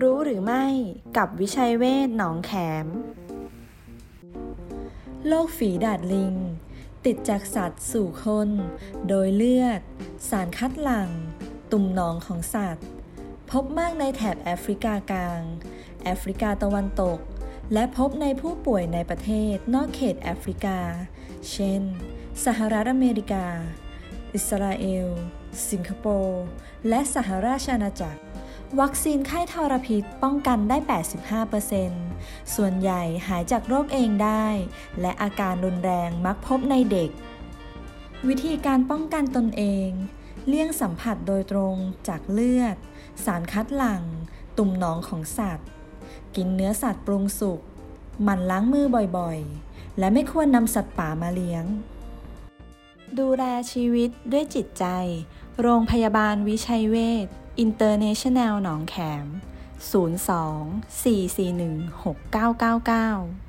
รู้หรือไม่กับวิชัยเวศหนองแขม โรคฝีดาดลิง ติดจากสัตว์สู่คน โดยเลือด สารคัดหลั่ง ตุ่มหนองของสัตว์ พบมากในแถบแอฟริกากลาง แอฟริกาตะวันตก และพบในผู้ป่วยในประเทศนอกเขตแอฟริกา เช่น สหรัฐอเมริกา อิสราเอล สิงคโปร์ และสหราชอาณาจักร วัคซีนไข้ทรพิษป้องกันได้ 85%ส่วนใหญ่หายจากโรคเองได้ และอาการรุนแรงมักพบในเด็ก วิธีการป้องกันตนเอง เลี่ยงสัมผัสโดยตรงจากเลือด สารคัดหลั่ง ตุ่มหนองของสัตว์ กินเนื้อสัตว์ปรุงสุกหมั่นล้างมือบ่อยๆ และไม่ควรนำสัตว์ป่ามาเลี้ยง ดูแลชีวิตด้วยจิตใจ โรงพยาบาลวิชัยเวช อินเตอร์เนชั่นแนลหนองแขม 02 441 6999